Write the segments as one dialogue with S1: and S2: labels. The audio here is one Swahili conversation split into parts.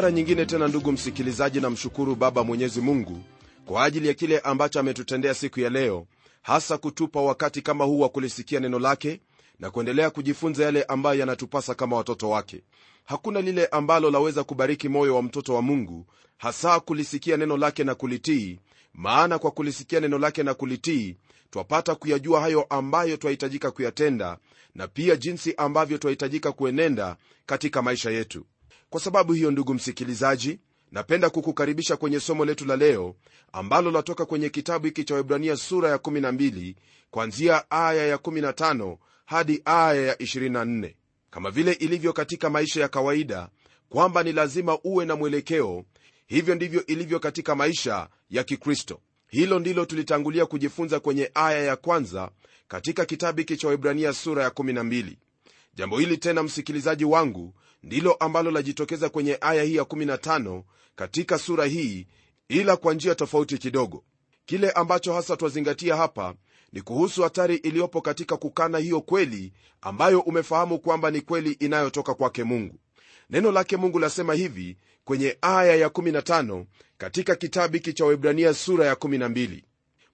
S1: mara nyingine tena ndugu msikilizaji na mshukuru baba mwenyezi mungu kwa ajili ya kile ambacho ametutendea siku ya leo hasa kutupa wakati kama huu wa kulisikia neno lake na kuendelea kujifunza yale ambayo yanatupasa kama watoto wake. Hakuna lile ambalo laweza kubariki moyo wa mtoto wa mungu hasa kulisikia neno lake na kulitii maana kwa kulisikia neno lake na kulitii twapata kuyajua hayo ambayo twahitajika kuyatenda na pia jinsi ambavyo twahitajika kuenenda katika maisha yetu kwa sababu hiyo ndugu msikilizaji napenda kukukaribisha kwenye somo letu la leo ambalo latoka kwenye kitabu hiki cha webrania sura ya 12 kwanzia aya ya 15 hadi aya ya 24 kama vile ilivyo katika maisha ya kawaida kwamba ni lazima uwe na mwelekeo hivyo ndivyo ilivyo katika maisha ya kikristo. Hilo ndilo tulitangulia kujifunza kwenye aya ya kwanza katika kitabu hiki cha webrania sura ya 12 jambo hili tena msikilizaji wangu ndilo ambalo lajitokeza kwenye aya hii ya 15 katika sura hii ila kwa njia tofauti kidogo. Kile ambacho hasa twazingatia hapa ni kuhusu hatari iliyopo katika kukana hiyo kweli ambayo umefahamu kwamba ni kweli inayotoka kwake mungu. Neno lake mungu lasema hivi kwenye aya ya 15 katika kitabu hiki cha webrania sura ya 12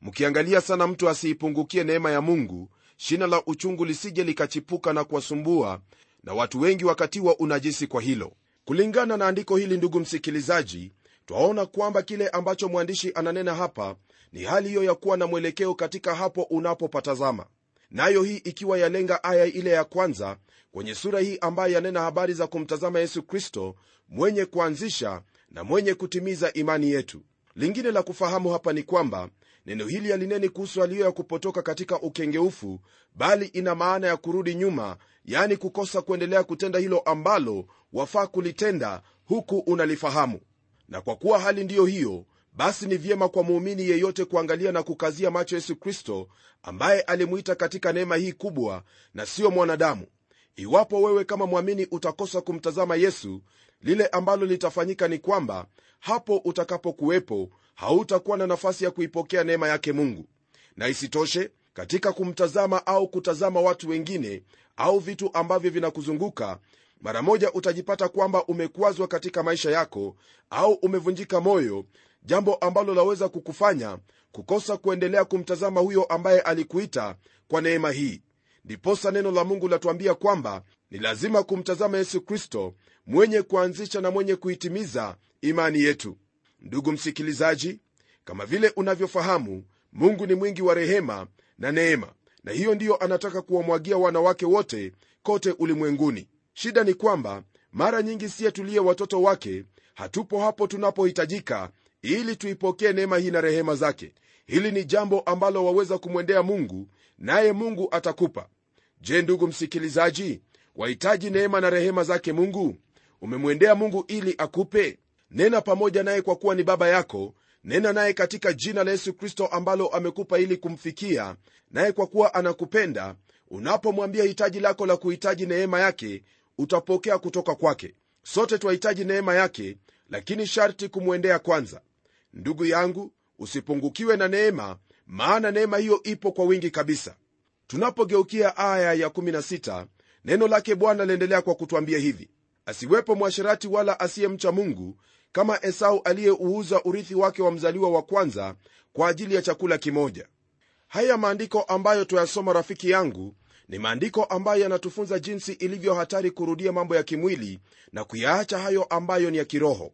S1: mkiangalia sana mtu asiipungukie neema ya mungu shina la uchungu lisije likachipuka na kuwasumbua na watu wengi wakatiwa unajisi kwa hilo. Kulingana na andiko hili ndugu msikilizaji twaona kwamba kile ambacho mwandishi ananena hapa ni hali hiyo ya kuwa na mwelekeo katika hapo unapopatazama. Nayo hii ikiwa yalenga aya ile ya kwanza kwenye sura hii ambayo yanena habari za kumtazama yesu kristo mwenye kuanzisha na mwenye kutimiza imani yetu. Lingine la kufahamu hapa ni kwamba neno hili halineni kuhusu aliyo ya kupotoka katika ukengeufu bali ina maana ya kurudi nyuma yani kukosa kuendelea kutenda hilo ambalo wafaa kulitenda huku unalifahamu. Na kwa kuwa hali ndiyo hiyo basi ni vyema kwa muumini yeyote kuangalia na kukazia macho yesu kristo ambaye alimwita katika neema hii kubwa na siyo mwanadamu. Iwapo wewe kama mwamini utakosa kumtazama yesu lile ambalo litafanyika ni kwamba hapo utakapokuwepo hautakuwa na nafasi ya kuipokea neema yake mungu. Na isitoshe katika kumtazama au kutazama watu wengine au vitu ambavyo vinakuzunguka mara moja utajipata kwamba umekwazwa katika maisha yako au umevunjika moyo jambo ambalo laweza kukufanya kukosa kuendelea kumtazama huyo ambaye alikuita kwa neema hii. Ndiposa neno la mungu latuambia kwamba ni lazima kumtazama yesu kristo mwenye kuanzisha na mwenye kuitimiza imani yetu ndugu msikilizaji kama vile unavyofahamu mungu ni mwingi wa rehema na neema na hiyo ndiyo anataka kuwamwagia wanawake wote kote ulimwenguni. Shida ni kwamba mara nyingi siye tuliye watoto wake hatupo hapo tunapohitajika ili tuipokee neema hii na rehema zake. Hili ni jambo ambalo waweza kumwendea mungu naye mungu atakupa. Je ndugu msikilizaji wahitaji neema na rehema zake mungu? Umemwendea mungu ili akupe nena pamoja naye kwa kuwa ni baba yako. Nena naye katika jina la yesu kristo ambalo amekupa ili kumfikia naye kwa kuwa anakupenda unapomwambia hitaji lako la kuhitaji neema yake utapokea kutoka kwake. Sote twahitaji neema yake lakini sharti kumwendea kwanza. Ndugu yangu usipungukiwe na neema maana neema hiyo ipo kwa wingi kabisa. Tunapogeukia aya ya 16 neno lake bwana liendelea kwa kutwambia hivi asiwepo mwasherati wala asiyemcha mungu kama esau aliyeuuza urithi wake wa mzaliwa wa kwanza kwa ajili ya chakula kimoja. Haya maandiko ambayo tuyasoma rafiki yangu ni maandiko ambayo yanatufunza jinsi ilivyo hatari kurudia mambo ya kimwili na kuyaacha hayo ambayo ni ya kiroho.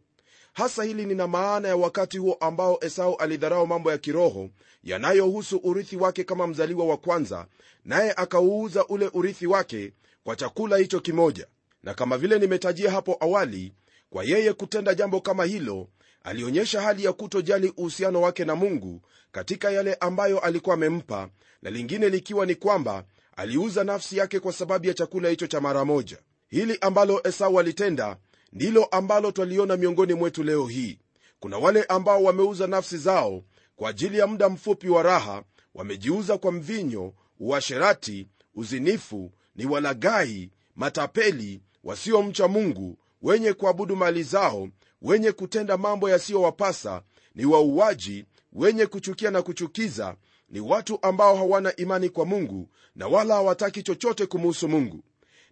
S1: Hasa hili nina maana ya wakati huo ambao esau alidharau mambo ya kiroho yanayohusu urithi wake kama mzaliwa wa kwanza naye akauuza ule urithi wake kwa chakula hicho kimoja na kama vile nimetajia hapo awali kwa yeye kutenda jambo kama hilo alionyesha hali ya kutojali uhusiano wake na mungu katika yale ambayo alikuwa amempa na lingine likiwa ni kwamba aliuza nafsi yake kwa sababu ya chakula hicho cha mara moja. Hili ambalo esau alitenda ndilo ambalo twaliona miongoni mwetu leo hii. Kuna wale ambao wameuza nafsi zao kwa ajili ya muda mfupi wa raha wamejiuza kwa mvinyo uasherati uzinifu ni walagai matapeli wasiomcha mungu wenye kuabudu mali zao wenye kutenda mambo yasiyowapasa ni wauaji wenye kuchukia na kuchukiza ni watu ambao hawana imani kwa mungu na wala hawataki chochote kumuhusu mungu.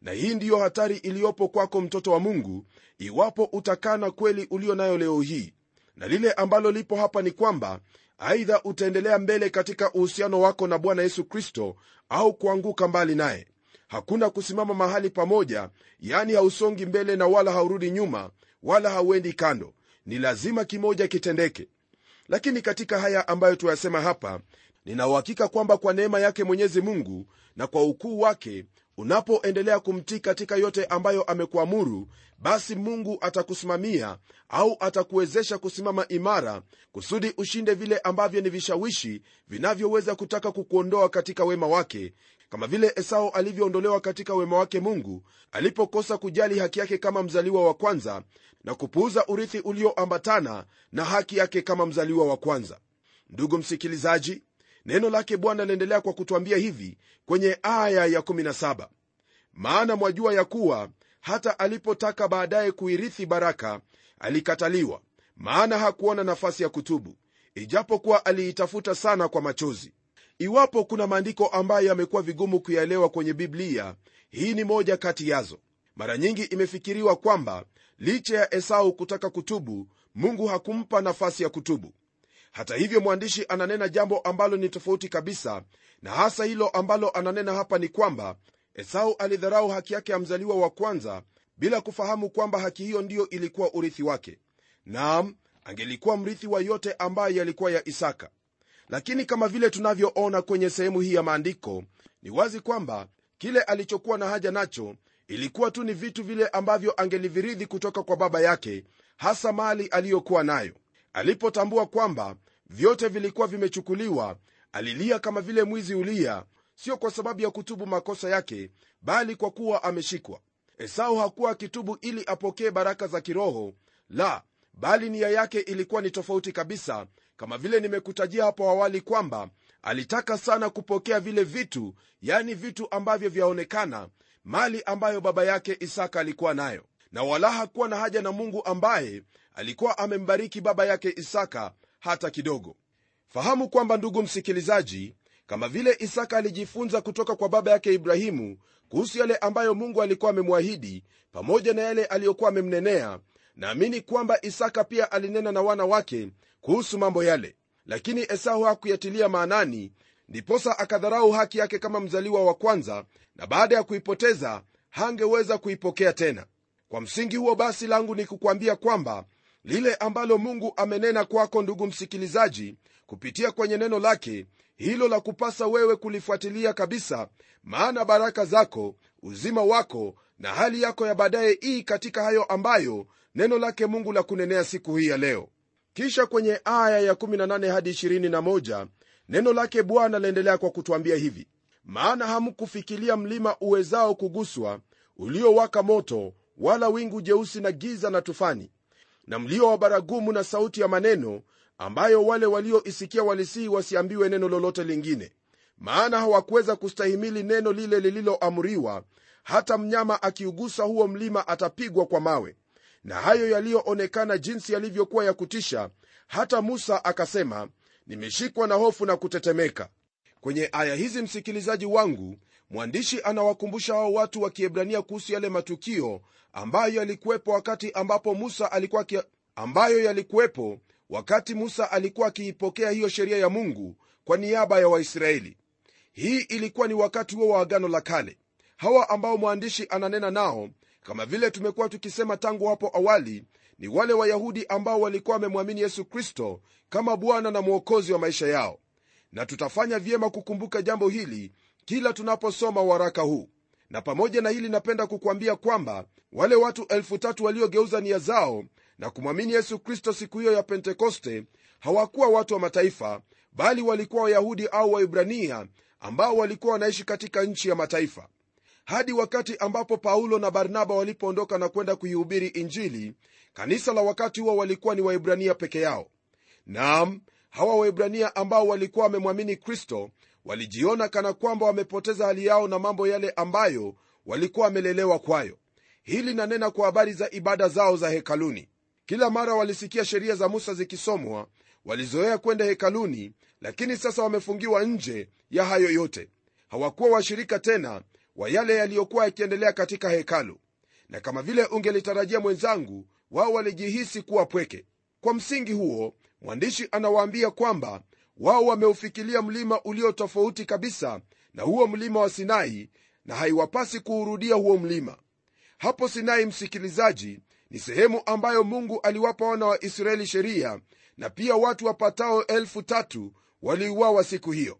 S1: Na hii ndiyo hatari iliyopo kwako mtoto wa mungu iwapo utakana kweli ulio nayo leo hii. Na lile ambalo lipo hapa ni kwamba aidha utaendelea mbele katika uhusiano wako na bwana yesu kristo au kuanguka mbali naye hakuna kusimama mahali pamoja yani hausongi mbele na wala haurudi nyuma wala hauendi kando. Ni lazima kimoja kitendeke. Lakini katika haya ambayo tuyasema hapa ninauhakika kwamba kwa neema yake mwenyezi mungu na kwa ukuu wake unapoendelea kumtii katika yote ambayo amekuamuru basi mungu atakusimamia au atakuwezesha kusimama imara kusudi ushinde vile ambavyo ni vishawishi vinavyoweza kutaka kukuondoa katika wema wake kama vile esau alivyoondolewa katika wema wake mungu alipokosa kujali haki yake kama mzaliwa wa kwanza na kupuuza urithi ulioambatana na haki yake kama mzaliwa wa kwanza. Ndugu msikilizaji neno lake bwana liendelea kwa kutwambia hivi kwenye aya ya 17 maana mwajua ya kuwa hata alipotaka baadaye kuirithi baraka alikataliwa maana hakuona nafasi ya kutubu ijapokuwa aliitafuta sana kwa machozi iwapo kuna maandiko ambayo yamekuwa vigumu kuyaelewa kwenye biblia hii ni moja kati yazo. Mara nyingi imefikiriwa kwamba licha ya esau kutaka kutubu mungu hakumpa nafasi ya kutubu. Hata hivyo mwandishi ananena jambo ambalo ni tofauti kabisa na hasa hilo ambalo ananena hapa ni kwamba esau alidharau haki yake ya mzaliwa wa kwanza bila kufahamu kwamba haki hiyo ndiyo ilikuwa urithi wake. Naam angelikuwa mrithi wa yote ambayo yalikuwa ya isaka lakini kama vile tunavyoona kwenye sehemu hii ya maandiko ni wazi kwamba kile alichokuwa na haja nacho ilikuwa tu ni vitu vile ambavyo angeliviridhi kutoka kwa baba yake hasa mali aliyokuwa nayo. Alipotambua kwamba vyote vilikuwa vimechukuliwa alilia kama vile mwizi ulia sio kwa sababu ya kutubu makosa yake bali kwa kuwa ameshikwa. Esau hakuwa akitubu ili apokee baraka za kiroho la bali nia yake ilikuwa ni tofauti kabisa kama vile nimekutajia hapo awali kwamba alitaka sana kupokea vile vitu yani vitu ambavyo vyaonekana mali ambayo baba yake isaka alikuwa nayo. Na wala hakuwa na haja na mungu ambaye alikuwa amembariki baba yake isaka hata kidogo. Fahamu kwamba ndugu msikilizaji kama vile isaka alijifunza kutoka kwa baba yake ibrahimu kuhusu yale ambayo mungu alikuwa amemwahidi pamoja na yale aliyokuwa amemnenea naamini kwamba isaka pia alinena na wana wake kuhusu mambo yale. Lakini esau hakuyatilia maanani ndiposa akadharau haki yake kama mzaliwa wa kwanza na baada ya kuipoteza hangeweza kuipokea tena. Kwa msingi huo basi langu ni kukwambia kwamba lile ambalo mungu amenena kwako ndugu msikilizaji kupitia kwenye neno lake hilo la kupasa wewe kulifuatilia kabisa maana baraka zako uzima wako na hali yako ya baadaye ii katika hayo ambayo neno lake mungu la kunenea siku hii ya leo kisha kwenye aya ya 18 hadi 21 neno lake bwana laendelea kwa kutwambia hivi. Maana hamkufikilia mlima uwezao kuguswa uliowaka moto wala wingu jeusi na giza na tufani na mlio wa baragumu na sauti ya maneno ambayo wale walioisikia walisihi wasiambiwe neno lolote lingine. Maana hawakuweza kustahimili neno lile lililoamriwa hata mnyama akiugusa huo mlima atapigwa kwa mawe na hayo yaliyoonekana jinsi yalivyokuwa ya kutisha hata musa akasema nimeshikwa na hofu na kutetemeka. Kwenye aya hizi msikilizaji wangu mwandishi anawakumbusha hao watu wa kiebrania kuhusu yale matukio ambayo yalikuwepo wakati ambapo musa alikuwa kia, ambayo yalikuwepo wakati musa alikuwa akiipokea hiyo sheria ya mungu kwa niaba ya waisraeli. Hii ilikuwa ni wakati huo wa agano la kale. Hawa ambao mwandishi ananena nao kama vile tumekuwa tukisema tangu hapo awali ni wale wayahudi ambao walikuwa wamemwamini yesu kristo kama bwana na mwokozi wa maisha yao. Na tutafanya vyema kukumbuka jambo hili kila tunaposoma waraka huu. Na pamoja na hili napenda kukwambia kwamba wale watu elfu tatu waliogeuza nia zao na kumwamini yesu kristo siku hiyo ya pentekoste hawakuwa watu wa mataifa bali walikuwa wayahudi au waibrania ambao walikuwa wanaishi katika nchi ya mataifa hadi wakati ambapo paulo na barnaba walipoondoka na kwenda kuihubiri injili kanisa la wakati huo walikuwa ni waibrania peke yao. Naam hawa waibrania ambao walikuwa wamemwamini kristo walijiona kana kwamba wamepoteza hali yao na mambo yale ambayo walikuwa wamelelewa kwayo. Hili nanena kwa habari za ibada zao za hekaluni. Kila mara walisikia sheria za musa zikisomwa walizoea kwenda hekaluni lakini sasa wamefungiwa nje ya hayo yote. Hawakuwa washirika tena wa yale yaliyokuwa yakiendelea katika hekalu. Na kama vile ungelitarajia mwenzangu wao walijihisi kuwa pweke. Kwa msingi huo mwandishi anawaambia kwamba wao wameufikilia mlima ulio tofauti kabisa na huo mlima wa sinai na haiwapasi kuurudia huo mlima. Hapo sinai msikilizaji ni sehemu ambayo mungu aliwapa wana wa israeli sheria na pia watu wapatao elfu tatu waliuawa siku hiyo.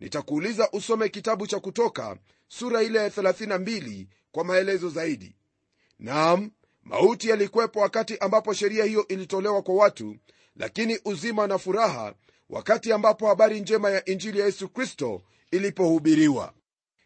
S1: Nitakuuliza usome kitabu cha kutoka sura ile ya 32 kwa maelezo zaidi. Naam mauti yalikuwepo wakati ambapo sheria hiyo ilitolewa kwa watu lakini uzima na furaha wakati ambapo habari njema ya injili ya yesu kristo ilipohubiriwa.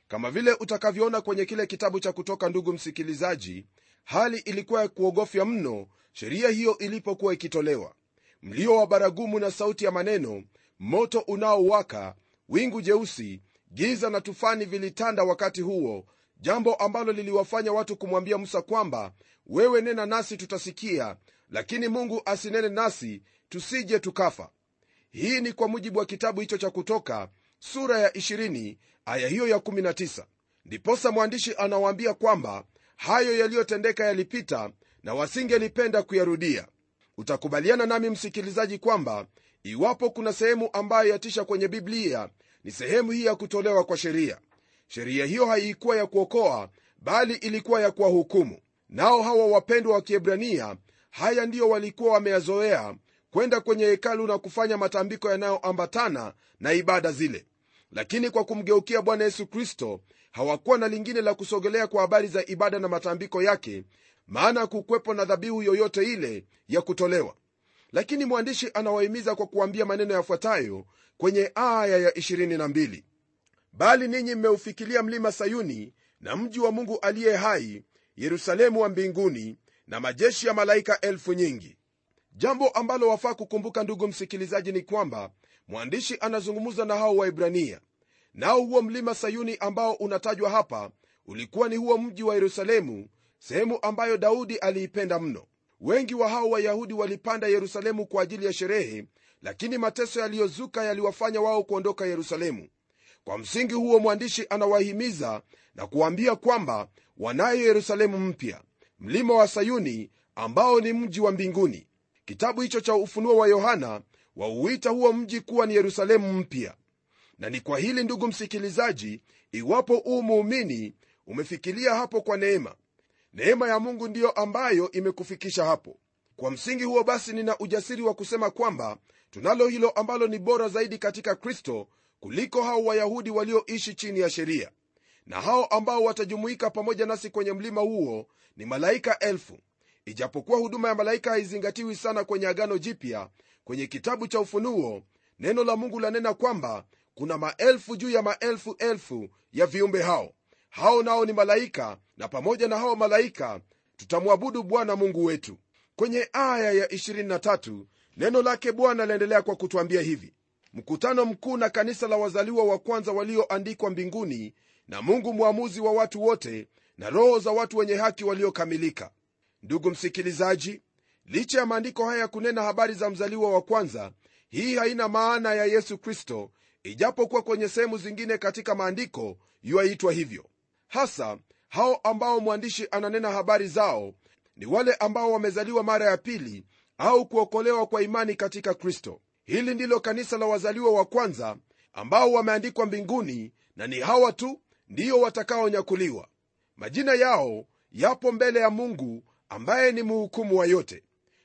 S1: Kama vile utakavyoona kwenye kile kitabu cha kutoka ndugu msikilizaji hali ilikuwa ya kuogofya mno sheria hiyo ilipokuwa ikitolewa. Mlio wa baragumu na sauti ya maneno moto unaowaka wingu jeusi giza na tufani vilitanda wakati huo jambo ambalo liliwafanya watu kumwambia musa kwamba wewe nena nasi tutasikia lakini mungu asinene nasi tusije tukafa. Hii ni kwa mujibu wa kitabu hicho cha kutoka sura ya 20 aya hiyo ya 19 ndiposa mwandishi anawaambia kwamba hayo yaliyotendeka yalipita na wasingelipenda kuyarudia. Utakubaliana nami msikilizaji kwamba iwapo kuna sehemu ambayo yatisha kwenye biblia ni sehemu hii ya kutolewa kwa sheria. Sheria hiyo haikuwa ya kuokoa bali ilikuwa ya kuwahukumu. Nao hawa wapendwa wa kiebrania haya ndiyo walikuwa wameyazoea kwenda kwenye hekalu na kufanya matambiko yanayoambatana na ibada zile. Lakini kwa kumgeukia bwana yesu kristo hawakuwa na lingine la kusogelea kwa habari za ibada na matambiko yake maana kukwepo na dhabihu yoyote ile ya kutolewa lakini mwandishi anawahimiza kwa kuambia maneno yafuatayo kwenye aya ya 22 bali ninyi mmeufikilia mlima sayuni na mji wa mungu aliye hai yerusalemu wa mbinguni na majeshi ya malaika elfu nyingi. Jambo ambalo wafaa kukumbuka ndugu msikilizaji ni kwamba mwandishi anazungumza na hao waibrania nao huo mlima sayuni ambao unatajwa hapa ulikuwa ni huo mji wa yerusalemu sehemu ambayo daudi aliipenda mno wengi wa hao wayahudi walipanda yerusalemu kwa ajili ya sherehe lakini mateso yaliyozuka yaliwafanya wao kuondoka yerusalemu. Kwa msingi huo mwandishi anawahimiza na kuwaambia kwamba wanayo yerusalemu mpya mlima wa sayuni ambao ni mji wa mbinguni. Kitabu hicho cha ufunuo wa yohana wauita huo mji kuwa ni yerusalemu mpya. Na ni kwa hili ndugu msikilizaji iwapo uu muumini umefikilia hapo kwa neema neema ya mungu ndiyo ambayo imekufikisha hapo. Kwa msingi huo basi nina ujasiri wa kusema kwamba tunalo hilo ambalo ni bora zaidi katika kristo kuliko hao wayahudi walioishi chini ya sheria. Na hao ambao watajumuika pamoja nasi kwenye mlima huo ni malaika elfu. Ijapokuwa huduma ya malaika haizingatiwi sana kwenye agano jipya kwenye kitabu cha ufunuo neno la mungu lanena kwamba kuna maelfu juu ya maelfu elfu ya viumbe hao hao nao ni malaika na pamoja na hao malaika tutamwabudu bwana mungu wetu. Kwenye aya ya 23 neno lake bwana laendelea kwa kutwambia hivi. Mkutano mkuu na kanisa la wazaliwa wa kwanza walioandikwa mbinguni na mungu mwamuzi wa watu wote na roho za watu wenye haki waliokamilika. Ndugu msikilizaji licha ya maandiko haya kunena habari za mzaliwa wa kwanza hii haina maana ya yesu kristo ijapokuwa kwenye sehemu zingine katika maandiko yuaitwa hivyo hasa hao ambao mwandishi ananena habari zao ni wale ambao wamezaliwa mara ya pili au kuokolewa kwa imani katika kristo. Hili ndilo kanisa la wazaliwa wa kwanza ambao wameandikwa mbinguni na ni hawa tu ndiyo watakaonyakuliwa. Majina yao yapo mbele ya mungu ambaye ni mhukumu wa yote.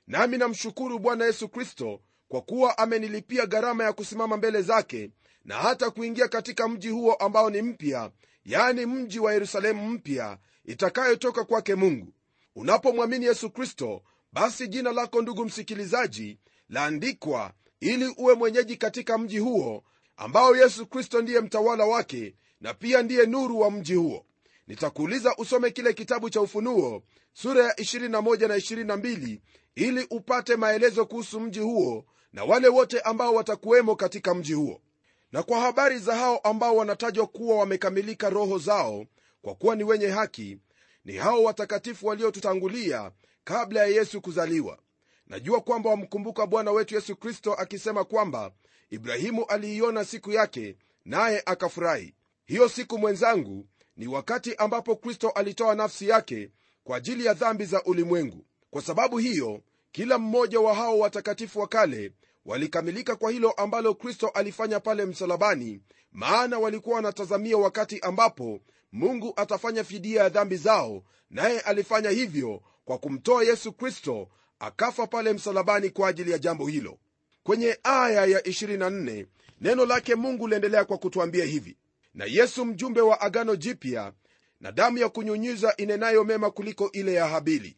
S1: Nami namshukuru bwana yesu kristo kwa kuwa amenilipia gharama ya kusimama mbele zake na hata kuingia katika mji huo ambao ni mpya yaani mji wa yerusalemu mpya itakayotoka kwake mungu. Unapomwamini yesu kristo basi jina lako ndugu msikilizaji laandikwa ili uwe mwenyeji katika mji huo ambao yesu kristo ndiye mtawala wake na pia ndiye nuru wa mji huo. Nitakuuliza usome kile kitabu cha ufunuo sura ya 21 na 22 ili upate maelezo kuhusu mji huo na wale wote ambao watakuwemo katika mji huo na kwa habari za hao ambao wanatajwa kuwa wamekamilika roho zao kwa kuwa ni wenye haki ni hao watakatifu waliotutangulia kabla ya yesu kuzaliwa. Najua kwamba wamkumbuka bwana wetu yesu kristo akisema kwamba ibrahimu aliiona siku yake naye akafurahi. Hiyo siku mwenzangu ni wakati ambapo kristo alitoa nafsi yake kwa ajili ya dhambi za ulimwengu. Kwa sababu hiyo kila mmoja wa hao watakatifu wa kale walikamilika kwa hilo ambalo kristo alifanya pale msalabani maana walikuwa wanatazamia wakati ambapo mungu atafanya fidia ya dhambi zao naye alifanya hivyo kwa kumtoa yesu kristo akafa pale msalabani kwa ajili ya jambo hilo. Kwenye aya ya 24 neno lake mungu liendelea kwa kutwambia hivi na yesu mjumbe wa agano jipya na damu ya kunyunyiza inenayo mema kuliko ile ya habili.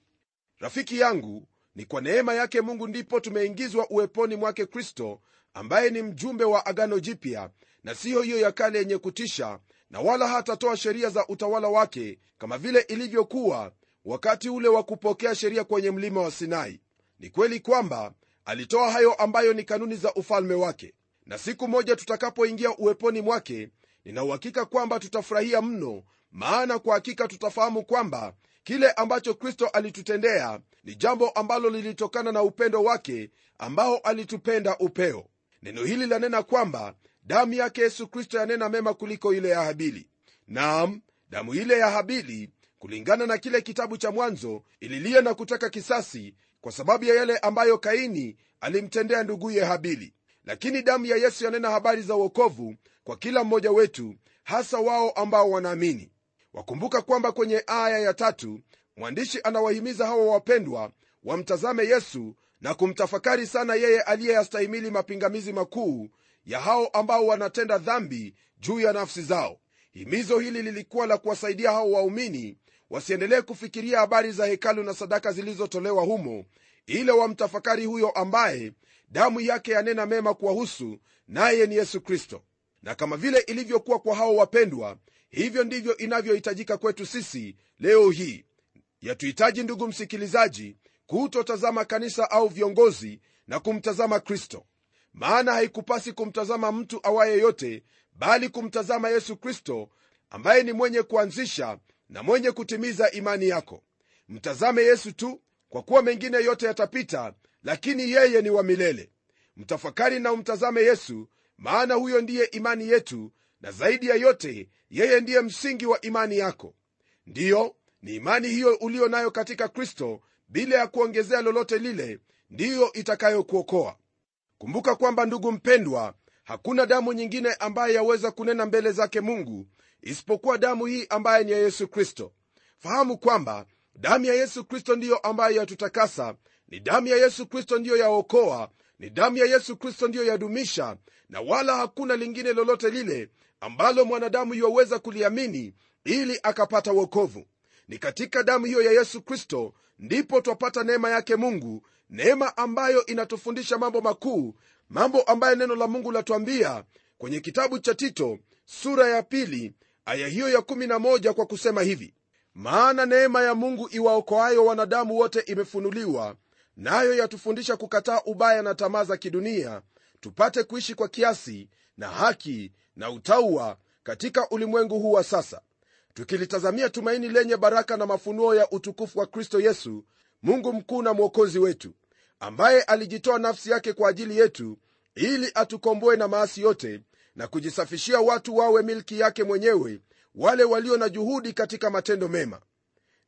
S1: Rafiki yangu ni kwa neema yake mungu ndipo tumeingizwa uweponi mwake kristo ambaye ni mjumbe wa agano jipya na siyo hiyo ya kale yenye kutisha na wala hatatoa sheria za utawala wake kama vile ilivyokuwa wakati ule wa kupokea sheria kwenye mlima wa sinai. Ni kweli kwamba alitoa hayo ambayo ni kanuni za ufalme wake. Na siku moja tutakapoingia uweponi mwake ninauhakika kwamba tutafurahia mno maana kwa hakika tutafahamu kwamba kile ambacho kristo alitutendea ni jambo ambalo lilitokana na upendo wake ambao alitupenda upeo. Neno hili lanena kwamba damu yake yesu kristo yanena mema kuliko ile ya habili. Nam damu ile ya habili kulingana na kile kitabu cha mwanzo ililia na kutaka kisasi kwa sababu ya yale ambayo kaini alimtendea nduguye habili. Lakini damu ya yesu yanena habari za uokovu kwa kila mmoja wetu hasa wao ambao wanaamini wakumbuka kwamba kwenye aya ya tatu mwandishi anawahimiza hawa wapendwa wamtazame yesu na kumtafakari sana yeye aliyeyastahimili mapingamizi makuu ya hao ambao wanatenda dhambi juu ya nafsi zao. Himizo hili lilikuwa la kuwasaidia hao waumini wasiendelee kufikiria habari za hekalu na sadaka zilizotolewa humo ila wamtafakari huyo ambaye damu yake yanena mema kuwahusu naye ni yesu kristo. Na kama vile ilivyokuwa kwa hao wapendwa hivyo ndivyo inavyohitajika kwetu sisi leo hii. Yatuhitaji ndugu msikilizaji kutotazama kanisa au viongozi na kumtazama kristo. Maana haikupasi kumtazama mtu awaye yote bali kumtazama yesu kristo ambaye ni mwenye kuanzisha na mwenye kutimiza imani yako. Mtazame yesu tu kwa kuwa mengine yote yatapita lakini yeye ni wa milele. Mtafakari na umtazame yesu maana huyo ndiye imani yetu na zaidi ya yote yeye ndiye msingi wa imani yako. Ndiyo ni imani hiyo uliyo nayo katika kristo bila ya kuongezea lolote lile ndiyo itakayokuokoa. Kumbuka kwamba ndugu mpendwa hakuna damu nyingine ambaye yaweza kunena mbele zake mungu isipokuwa damu hii ambaye ni ya yesu kristo. Fahamu kwamba damu ya yesu kristo ndiyo ambayo yatutakasa ni damu ya yesu kristo ndiyo yaokoa ni damu ya yesu kristo ndiyo yadumisha na wala hakuna lingine lolote lile ambalo mwanadamu yuwaweza kuliamini ili akapata wokovu. Ni katika damu hiyo ya yesu kristo ndipo twapata neema yake mungu neema ambayo inatufundisha mambo makuu mambo ambayo neno la mungu latwambia kwenye kitabu cha tito sura ya pili aya hiyo ya 11 kwa kusema hivi. Maana neema ya mungu iwaokoayo wanadamu wote imefunuliwa nayo yatufundisha kukataa ubaya na tamaa za kidunia tupate kuishi kwa kiasi na haki na utaua katika ulimwengu huu wa sasa. Tukilitazamia tumaini lenye baraka na mafunuo ya utukufu wa kristo yesu mungu mkuu na mwokozi wetu ambaye alijitoa nafsi yake kwa ajili yetu ili atukomboe na maasi yote na kujisafishia watu wawe milki yake mwenyewe wale walio na juhudi katika matendo mema.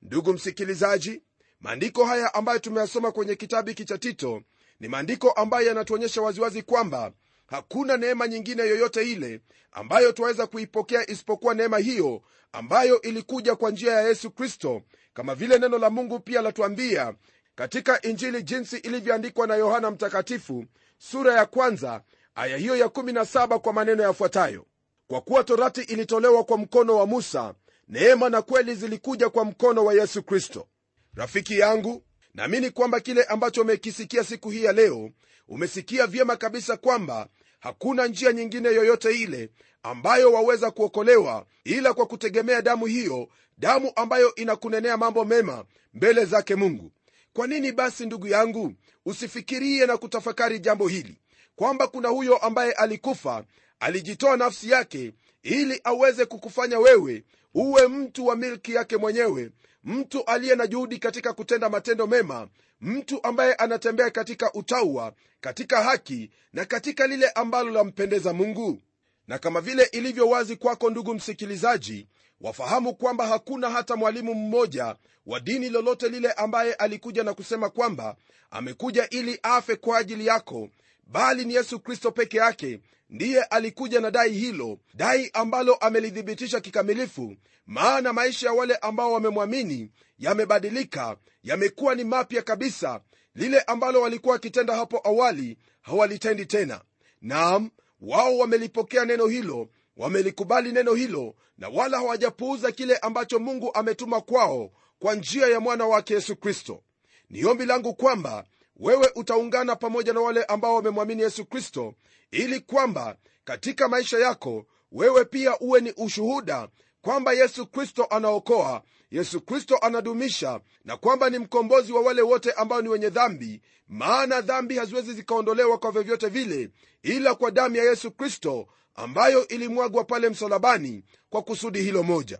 S1: Ndugu msikilizaji maandiko haya ambayo tumeyasoma kwenye kitabu hiki cha tito ni maandiko ambayo yanatuonyesha waziwazi kwamba hakuna neema nyingine yoyote ile ambayo twaweza kuipokea isipokuwa neema hiyo ambayo ilikuja kwa njia ya yesu kristo kama vile neno la mungu pia latuambia katika injili jinsi ilivyoandikwa na yohana mtakatifu sura ya kwanza aya hiyo ya 17 kwa maneno yafuatayo. Kwa kuwa torati ilitolewa kwa mkono wa musa neema na kweli zilikuja kwa mkono wa yesu kristo. Rafiki yangu naamini kwamba kile ambacho umekisikia siku hii ya leo umesikia vyema kabisa kwamba hakuna njia nyingine yoyote ile ambayo waweza kuokolewa ila kwa kutegemea damu hiyo damu ambayo inakunenea mambo mema mbele zake mungu. Kwa nini basi ndugu yangu usifikirie na kutafakari jambo hili? Kwamba kuna huyo ambaye alikufa alijitoa nafsi yake ili aweze kukufanya wewe uwe mtu wa milki yake mwenyewe mtu aliye na juhudi katika kutenda matendo mema mtu ambaye anatembea katika utaua katika haki na katika lile ambalo lampendeza mungu? Na kama vile ilivyo wazi kwako ndugu msikilizaji wafahamu kwamba hakuna hata mwalimu mmoja wa dini lolote lile ambaye alikuja na kusema kwamba amekuja ili afe kwa ajili yako bali ni yesu kristo peke yake ndiye alikuja na dai hilo dai ambalo amelithibitisha kikamilifu maana maisha ya wale ambao wamemwamini yamebadilika yamekuwa ni mapya kabisa lile ambalo walikuwa wakitenda hapo awali hawalitendi tena. Naam wao wamelipokea neno hilo wamelikubali neno hilo na wala hawajapuuza kile ambacho mungu ametuma kwao kwa njia ya mwana wake yesu kristo. Ni ombi langu kwamba wewe utaungana pamoja na wale ambao wamemwamini yesu kristo ili kwamba katika maisha yako wewe pia uwe ni ushuhuda kwamba yesu kristo anaokoa yesu kristo anadumisha na kwamba ni mkombozi wa wale wote ambao ni wenye dhambi maana dhambi haziwezi zikaondolewa kwa vyovyote vile ila kwa damu ya yesu kristo ambayo ilimwagwa pale msalabani kwa kusudi hilo moja.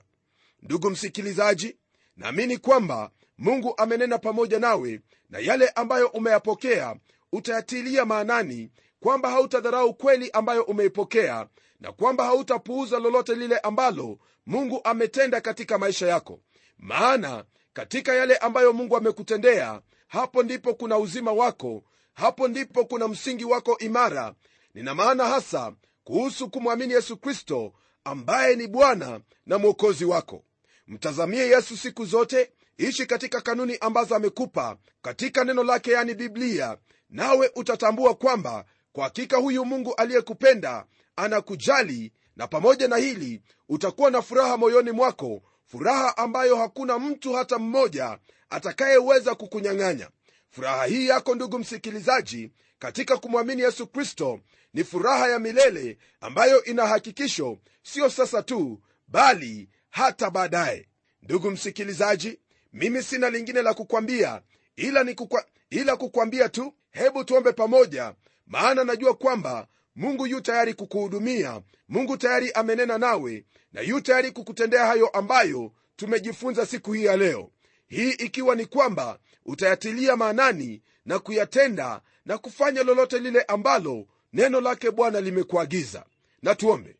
S1: Ndugu msikilizaji naamini kwamba mungu amenena pamoja nawe na yale ambayo umeyapokea utayatilia maanani kwamba hautadharau kweli ambayo umeipokea na kwamba hautapuuza lolote lile ambalo mungu ametenda katika maisha yako. Maana katika yale ambayo mungu amekutendea hapo ndipo kuna uzima wako hapo ndipo kuna msingi wako imara. Nina maana hasa kuhusu kumwamini yesu kristo ambaye ni bwana na mwokozi wako. Mtazamie yesu siku zote ishi katika kanuni ambazo amekupa katika neno lake yani biblia. Nawe utatambua kwamba kwa hakika huyu mungu aliyekupenda anakujali na pamoja na hili utakuwa na furaha moyoni mwako furaha ambayo hakuna mtu hata mmoja atakayeweza kukunyang'anya. Furaha hii yako ndugu msikilizaji katika kumwamini yesu kristo ni furaha ya milele ambayo ina hakikisho siyo sasa tu bali hata baadaye. Ndugu msikilizaji mimi sina lingine la kukwambia ila, ni kukwa, ila kukwambia tu hebu tuombe pamoja maana najua kwamba mungu yu tayari kukuhudumia mungu tayari amenena nawe na yu tayari kukutendea hayo ambayo tumejifunza siku hii ya leo. Hii ikiwa ni kwamba utayatilia maanani na kuyatenda na kufanya lolote lile ambalo neno lake bwana limekuagiza. Na tuombe.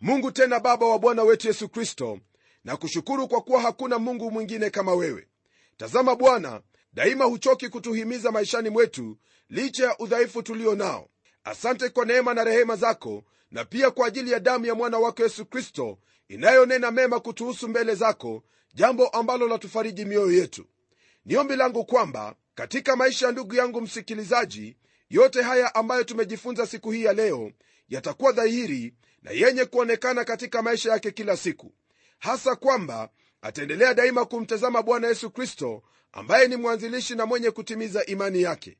S1: Mungu tena baba wa bwana wetu yesu kristo na kushukuru kwa kuwa hakuna mungu mwingine kama wewe. Tazama bwana daima huchoki kutuhimiza maishani mwetu licha ya udhaifu tulio nao asante kwa neema na rehema zako na pia kwa ajili ya damu ya mwana wako yesu kristo inayonena mema kutuhusu mbele zako jambo ambalo latufariji mioyo yetu. Ni ombi langu kwamba katika maisha ya ndugu yangu msikilizaji yote haya ambayo tumejifunza siku hii ya leo yatakuwa dhahiri na yenye kuonekana katika maisha yake kila siku. Hasa kwamba ataendelea daima kumtazama bwana yesu kristo ambaye ni mwanzilishi na mwenye kutimiza imani yake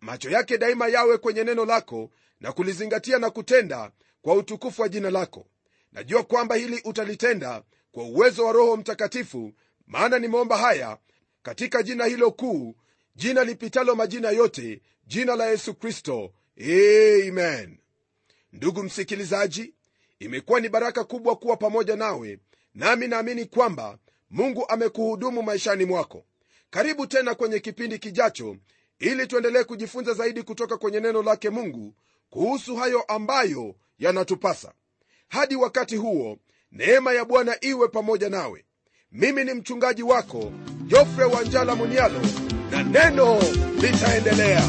S1: macho yake daima yawe kwenye neno lako na kulizingatia na kutenda kwa utukufu wa jina lako. Najua kwamba hili utalitenda kwa uwezo wa roho mtakatifu maana nimeomba haya katika jina hilo kuu jina lipitalo majina yote jina la yesu kristo. Amen. Ndugu msikilizaji imekuwa ni baraka kubwa kuwa pamoja nawe nami naamini kwamba mungu amekuhudumu maishani mwako. Karibu tena kwenye kipindi kijacho ili tuendelee kujifunza zaidi kutoka kwenye neno lake mungu kuhusu hayo ambayo yanatupasa. Hadi wakati huo neema ya bwana iwe pamoja nawe. Mimi ni mchungaji wako jofre wanjala munialo na neno litaendelea